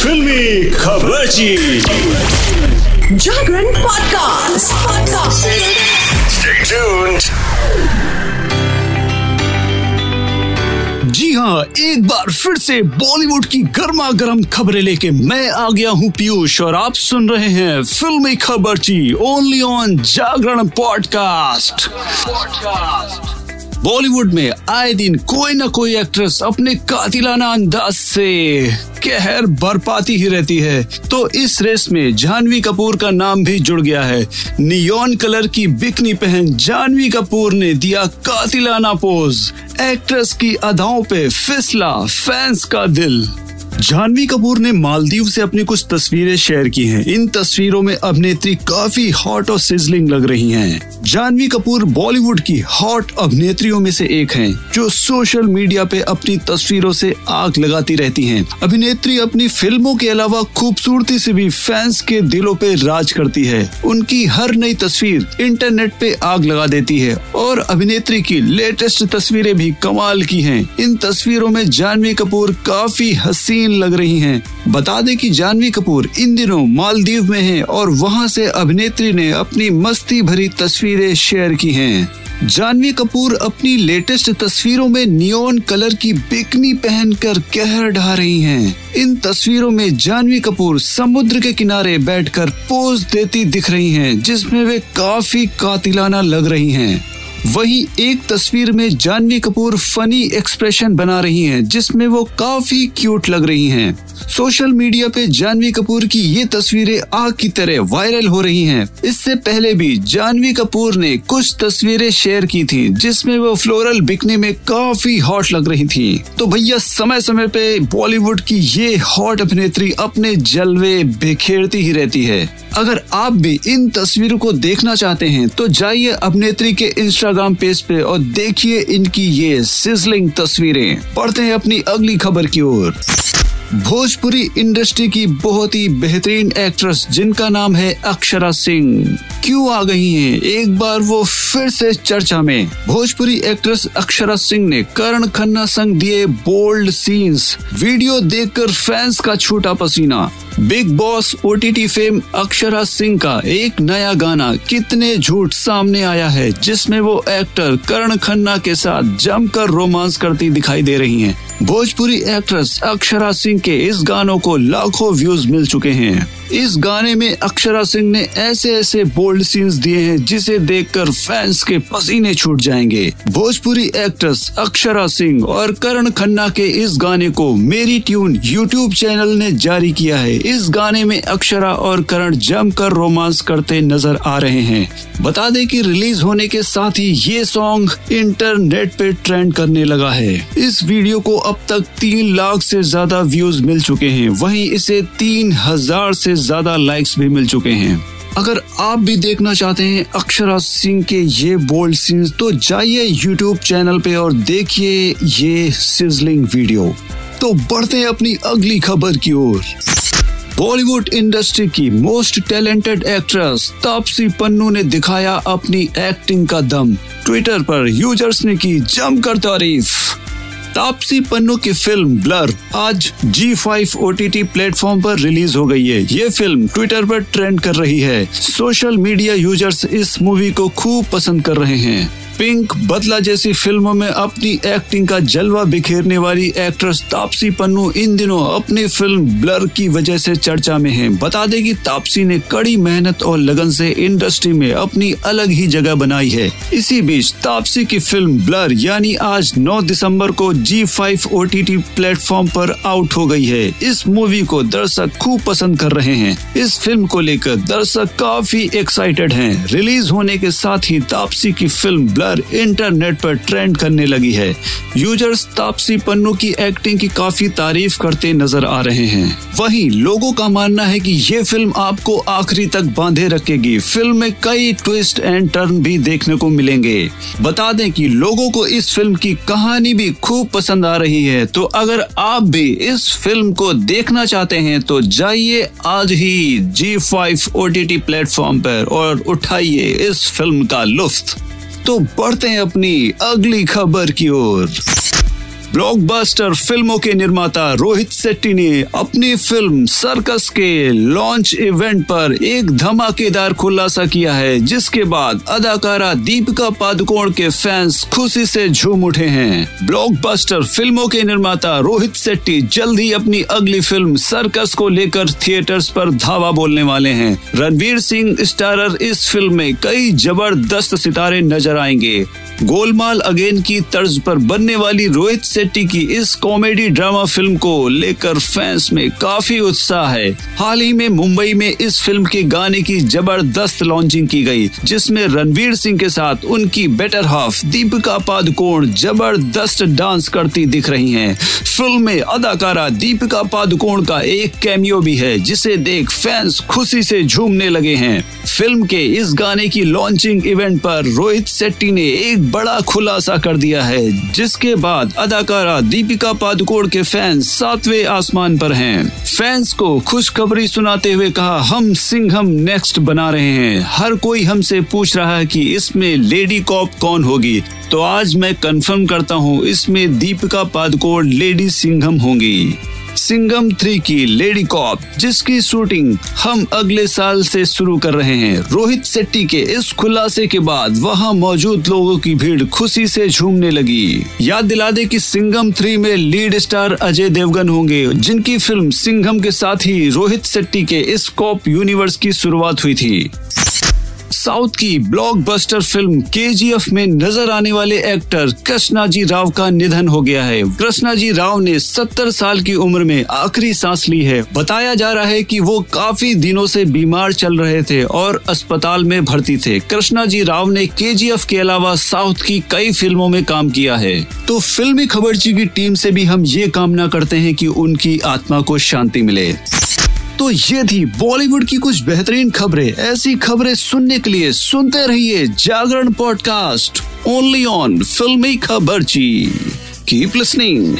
फिल्मी खबर जागरण podcast podcast जी हाँ एक बार फिर से बॉलीवुड की गर्मा गर्म खबरें लेके मैं आ गया हूँ पीयूष और आप सुन रहे हैं फिल्मी खबर ची only on Jagran podcast podcast Bollywood में आए दिन कोई ना कोई एक्ट्रेस अपने कातिलाना अंदाज से कहर बरपाती ही रहती है। तो इस रेस में जानवी कपूर का नाम भी जुड़ गया है। नियोन कलर की बिकनी पहन जानवी कपूर ने दिया कातिलाना पोज। एक्ट्रेस की अदाओं पे फिसला फैंस का दिल। जानवी कपूर ने मालदीव से अपनी कुछ तस्वीरें शेयर की हैं। इन तस्वीरों में अभिनेत्री काफ़ी हॉट और सिजलिंग लग रही हैं। जानवी कपूर बॉलीवुड की हॉट अभिनेत्रियों में से एक हैं, जो सोशल मीडिया पे अपनी तस्वीरों से आग लगाती रहती हैं। अभिनेत्री अपनी फ़िल्मों के अलावा खूबसूरती से भी फैंस के दिलों पे राज करती है उनकी हर नई तस्वीर इंटरनेट पे आग लगा देती है और अभिनेत्री की लेटेस्ट तस्वीरें भी कमाल की हैं। इन तस्वीरों में जानवी कपूर काफ़ी हसीन लग रही हैं। बता दें कि जानवी कपूर इन दिनों मालदीव में हैं और वहाँ से अभिनेत्री ने अपनी मस्ती भरी तस्वीरें शेयर की हैं। जानवी कपूर अपनी लेटेस्ट तस्वीरों में नियॉन कलर की बिकनी पहनकर कहर ढा रही हैं। इन तस्वीरों में जानवी कपूर समुद्र के किनारे बैठकर पोज देती दिख रही हैं, जिसमें वे काफ़ी कातिलाना लग रही हैं। वहीं एक तस्वीर में जानवी कपूर फनी एक्सप्रेशन बना रही हैं, जिसमें वो काफ़ी क्यूट लग रही हैं। सोशल मीडिया पे जानवी कपूर की ये तस्वीरें आग की तरह वायरल हो रही हैं। इससे पहले भी जानवी कपूर ने कुछ तस्वीरें शेयर की थी, जिसमें वो फ्लोरल बिकने में काफ़ी हॉट लग रही थी। तो भैया समय समय पे बॉलीवुड की ये हॉट अभिनेत्री अपने जलवे बिखेरती ही रहती है। अगर आप भी इन तस्वीरों को देखना चाहते हैं तो जाइए अभिनेत्री के इंस्टाग्राम पेज पे और देखिए इनकी ये सिजलिंग तस्वीरें। पढ़ते हैं अपनी अगली खबर की ओर। भोजपुरी इंडस्ट्री की बहुत ही बेहतरीन एक्ट्रेस, जिनका नाम है अक्षरा सिंह क्यों आ गई हैं? एक बार वो फिर से चर्चा में भोजपुरी एक्ट्रेस अक्षरा सिंह ने करण खन्ना संग दिए बोल्ड सीन्स वीडियो देखकर फैंस का छूटा पसीना Bigg Boss OTT fame Akshara Singh का एक नया गाना कितने झूठ सामने आया है, जिसमें वो एक्टर करण खन्ना के साथ जमकर रोमांस करती दिखाई दे रही हैं। भोजपुरी एक्ट्रेस अक्षरा सिंह के इस गानों को लाखों व्यूज़ मिल चुके हैं। इस गाने में अक्षरा सिंह ने ऐसे ऐसे बोल्ड सीन्स दिए हैं, जिसे देखकर फैंस के पसीने छूट जाएँगे। भोजपुरी एक्ट्रेस अक्षरा सिंह और करण खन्ना के इस गाने को मेरी ट्यून यूट्यूब चैनल ने जारी किया है। इस गाने में अक्षरा और करण जमकर रोमांस करते नज़र आ रहे हैं। बता दें कि रिलीज़ होने के साथ ही ये सॉन्ग इंटरनेट पे ट्रेंड करने लगा है। इस वीडियो को अब तक तीन लाख से ज़्यादा व्यूज़ मिल चुके हैं। वहीं इसे तीन हज़ार से ज़्यादा लाइक्स भी मिल चुके हैं। अगर आप भी देखना चाहते हैं अक्षरा सिंह के ये बोल्ड सीन्स तो जाइए यूट्यूब चैनल पे और देखिए ये सिजलिंग वीडियो तो बढ़ते हैं अपनी अगली खबर की ओर। बॉलीवुड इंडस्ट्री की most talented actress Taapsee Pannu ने दिखाया अपनी एक्टिंग का दम। ट्विटर पर यूज़र्स ने की जमकर तारीफ़। तापसी पन्नू की फ़िल्म ब्लर आज Zee five O T T platform पर रिलीज़ हो गई है। ये फ़िल्म ट्विटर पर ट्रेंड कर रही है। सोशल मीडिया यूज़र्स इस मूवी को खूब पसंद कर रहे हैं। पिंक बदला जैसी फ़िल्मों में अपनी एक्टिंग का जलवा बिखेरने वाली एक्ट्रेस तापसी पन्नू इन दिनों अपनी फ़िल्म ब्लर की वजह से चर्चा में है। बता दें कि तापसी ने कड़ी मेहनत और लगन से इंडस्ट्री में अपनी अलग ही जगह बनाई है। इसी बीच तापसी की फ़िल्म ब्लर यानी आज 9 दिसंबर को G5 OTT प्लेटफॉर्म पर आउट हो गई है। इस मूवी को दर्शक खूब पसंद कर रहे हैं। इस फ़िल्म को लेकर दर्शक काफ़ी एक्साइटेड हैं। रिलीज़ होने के साथ ही तापसी की फ़िल्म ब्लर इंटरनेट पर ट्रेंड करने लगी है। यूज़र्स तापसी पन्नू की एक्टिंग की काफ़ी तारीफ़ करते नज़र आ रहे हैं। वहीं लोगों का मानना है कि ये फ़िल्म आपको आखिरी तक बांधे रखेगी। फ़िल्म में कई ट्विस्ट एंड टर्न भी देखने को मिलेंगे। बता दें कि लोगों को इस फ़िल्म की कहानी भी खूब पसंद आ रही है। तो अगर आप भी इस फ़िल्म को देखना चाहते हैं तो जाइए आज ही G5 OTT प्लेटफॉर्म पर और उठाइए इस फ़िल्म का लुफ्त। तो बढ़ते हैं अपनी अगली खबर की ओर। ब्लॉकबस्टर फ़िल्मों के निर्माता रोहित शेट्टी ने अपनी फ़िल्म सर्कस के लॉन्च इवेंट पर एक धमाकेदार खुलासा किया है, जिसके बाद अदाकारा दीपिका पादुकोण के फैंस खुशी से झूम उठे हैं। ब्लॉकबस्टर फ़िल्मों के निर्माता रोहित शेट्टी जल्द ही अपनी अगली फ़िल्म सर्कस को लेकर थिएटर्स पर धावा बोलने वाले हैं। रणवीर सिंह स्टारर इस फ़िल्म में कई ज़बरदस्त सितारे नज़र आएँगे। गोलमाल अगेन की तर्ज पर बनने वाली रोहित शेट्टी की इस कॉमेडी ड्रामा फ़िल्म को लेकर फैंस में काफ़ी उत्साह है हाल ही में मुंबई में इस फ़िल्म के गाने की ज़बरदस्त लॉन्चिंग की गई, जिसमें रणवीर सिंह के साथ उनकी बेटर हाफ़ दीपिका पादुकोण ज़बरदस्त डांस करती दिख रही हैं। फ़िल्म में अदाकारा दीपिका पादुकोण का एक कैमियो भी है, जिसे देख फैंस खुशी से झूमने लगे हैं फ़िल्म के इस गाने की लॉन्चिंग इवेंट पर रोहित शेट्टी ने एक बड़ा खुलासा कर दिया है, जिसके बाद अदाकारा दीपिका पादुकोण के फैंस सातवें आसमान पर हैं। फैंस को खुशखबरी सुनाते हुए कहा, हम सिंघम नेक्स्ट बना रहे हैं। हर कोई हमसे पूछ रहा है कि इसमें लेडी कॉप कौन होगी। तो आज मैं कंफर्म करता हूँ, इसमें दीपिका पादुकोण लेडी सिंघम होंगी। सिंगम थ्री की लेडी कॉप जिसकी शूटिंग हम अगले साल से शुरू कर रहे हैं। रोहित शेट्टी के इस खुलासे के बाद वहाँ मौजूद लोगों की भीड़ खुशी से झूमने लगी। याद दिला दे कि सिंगम थ्री में लीड स्टार अजय देवगन होंगे, जिनकी फ़िल्म सिंघम के साथ ही रोहित शेट्टी के इस कॉप यूनिवर्स की शुरुआत हुई थी। साउथ की ब्लॉकबस्टर फ़िल्म केजीएफ में नज़र आने वाले एक्टर कृष्णाजी राव का निधन हो गया है। कृष्णाजी राव ने 70 साल की उम्र में आखिरी सांस ली है। बताया जा रहा है कि वो काफ़ी दिनों से बीमार चल रहे थे और अस्पताल में भर्ती थे। कृष्णाजी राव ने केजीएफ के अलावा साउथ की कई फ़िल्मों में काम किया है। तो फिल्मी खबरची की टीम से भी हम ये कामना करते हैं कि उनकी आत्मा को शांति मिले। तो ये थी बॉलीवुड की कुछ बेहतरीन खबरें। ऐसी खबरें सुनने के लिए सुनते रहिए जागरण पॉडकास्ट ओनली ऑन फिल्मी खबर जी। Keep listening